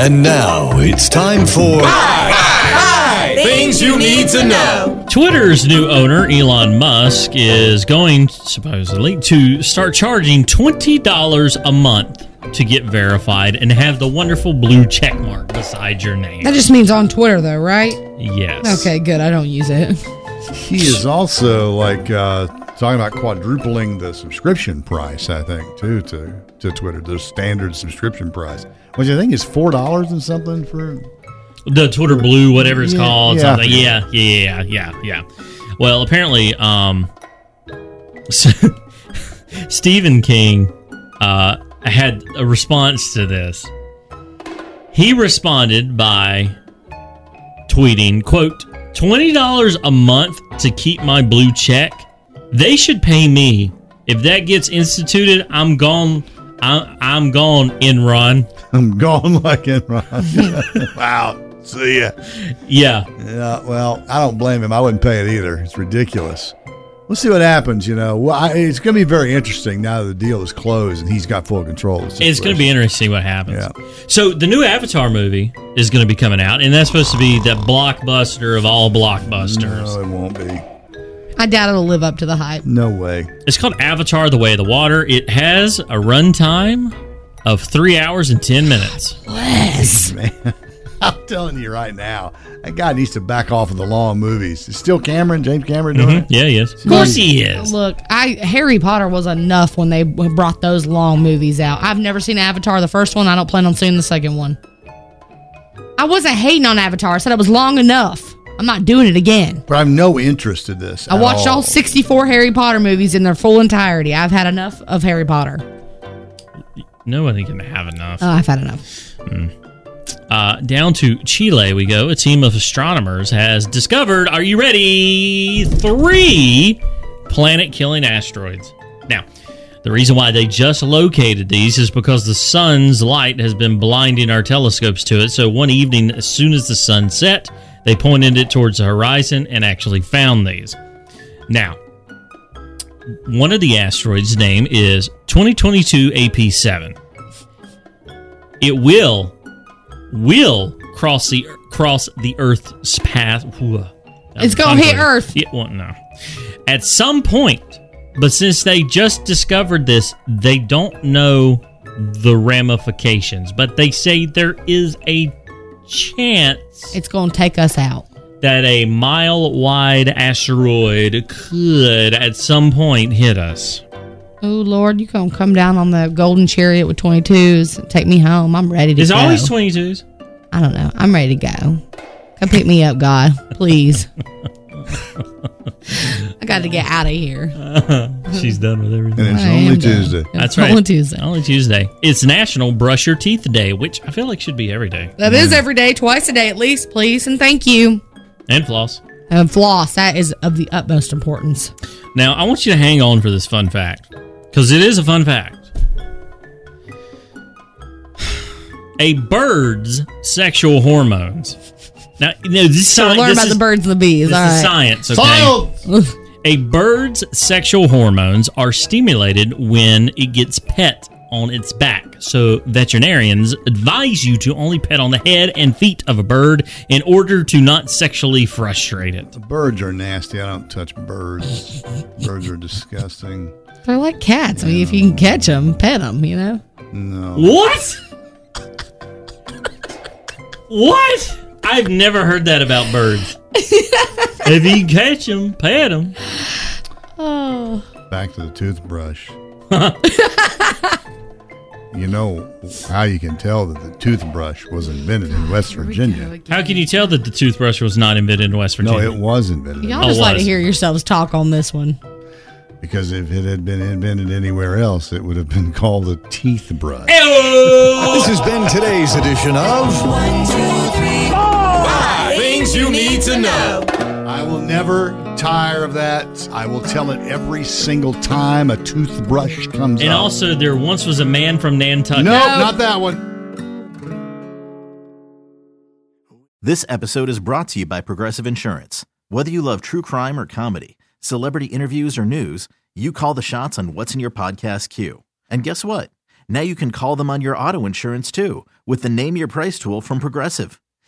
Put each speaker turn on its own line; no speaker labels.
And now it's time for
Things you need to know.
Twitter's new owner, Elon Musk, is going supposedly to start charging $20 a month to get verified and have the wonderful blue check mark beside your name.
That just means on Twitter, though, right?
Yes.
Okay, good. I don't use it.
He is also like uh, talking about quadrupling the subscription price. I think too to to Twitter, the standard subscription price, which I think is four dollars and something for.
The Twitter Blue, whatever it's
Yeah,
called.
yeah.
something. Yeah, yeah, yeah, yeah, yeah. Well, apparently, um, Stephen King uh, had a response to this. He responded by tweeting, quote, $20 a month to keep my blue check? They should pay me. If that gets instituted, I'm gone. I'm, I'm gone, Enron.
I'm gone like Enron. wow. See ya.
Yeah.
Yeah. Well, I don't blame him. I wouldn't pay it either. It's ridiculous. We'll see what happens. You know, well, I, it's going to be very interesting now that the deal is closed and he's got full control.
It's going to be interesting what happens.
Yeah.
So the new Avatar movie is going to be coming out, and that's supposed to be the blockbuster of all blockbusters.
No, it won't be.
I doubt it'll live up to the hype.
No way.
It's called Avatar: The Way of the Water. It has a runtime of three hours and ten minutes.
Bless.
Man, I'm telling you right now, that guy needs to back off of the long movies. Is still Cameron, James Cameron doing mm-hmm. it?
Yeah, yes, of course he is.
Look, I Harry Potter was enough when they brought those long movies out. I've never seen Avatar, the first one. I don't plan on seeing the second one. I wasn't hating on Avatar. I said it was long enough. I'm not doing it again.
But I have no interest in this.
I
at
watched all
all
64 Harry Potter movies in their full entirety. I've had enough of Harry Potter.
Nobody can have enough.
Oh, I've had enough.
Uh, down to Chile we go. A team of astronomers has discovered, are you ready? Three planet killing asteroids. Now, the reason why they just located these is because the sun's light has been blinding our telescopes to it. So one evening, as soon as the sun set, they pointed it towards the horizon and actually found these. Now, one of the asteroids' name is 2022 AP7. It will will cross the cross the Earth's path. Whew.
It's gonna hit Earth.
It won't. No. At some point, but since they just discovered this, they don't know the ramifications. But they say there is a chance
It's going to take us out.
that a mile wide asteroid could at some point hit us.
Oh, Lord, you to come down on the golden chariot with 22s take me home. I'm ready to
It's
go.
always 22s.
I don't know. I'm ready to go. Come pick me up, God. Please. I got to get out of here.
She's done with everything.
And it's
I
only
am done.
Tuesday.
That's
It's
right.
only Tuesday.
Only Tuesday. It's National Brush Your Teeth Day, which I feel like should be every day.
That is mm. every day, twice a day at least, please, and thank you.
And floss.
And floss, that is of the utmost importance.
Now, I want you to hang on for this fun fact because it is a fun fact. A bird's sexual hormones. Now, you know, this,
So
sci-
learn
this
about
is,
the birds and the bees.
This
All
is
right.
science, okay? A bird's sexual hormones are stimulated when it gets pet on its back. So veterinarians advise you to only pet on the head and feet of a bird in order to not sexually frustrate it.
Birds are nasty. I don't touch birds. birds are disgusting.
They're like cats. I mean, if you can catch them, pet them, you know?
No.
What? what? I've never heard that about birds. if you catch them, pet them.
Oh.
Back to the toothbrush. you know how you can tell that the toothbrush was invented in West Virginia.
How can you tell that the toothbrush was not invented in West Virginia?
No, it was invented. in
Y'all
Oh,
just like to hear yourselves talk on this one.
Because if it had been invented anywhere else, it would have been called a teeth brush.
This has been today's edition of
Five things you need to know.
I will never tire of that. I will tell it every single time a toothbrush comes
And
up.
also, there once was a man from Nantucket.
no, not that one.
This episode is brought to you by Progressive Insurance. Whether you love true crime or comedy, celebrity interviews or news, you call the shots on what's in your podcast queue. And guess what? Now you can call them on your auto insurance too with the Name Your Price tool from Progressive.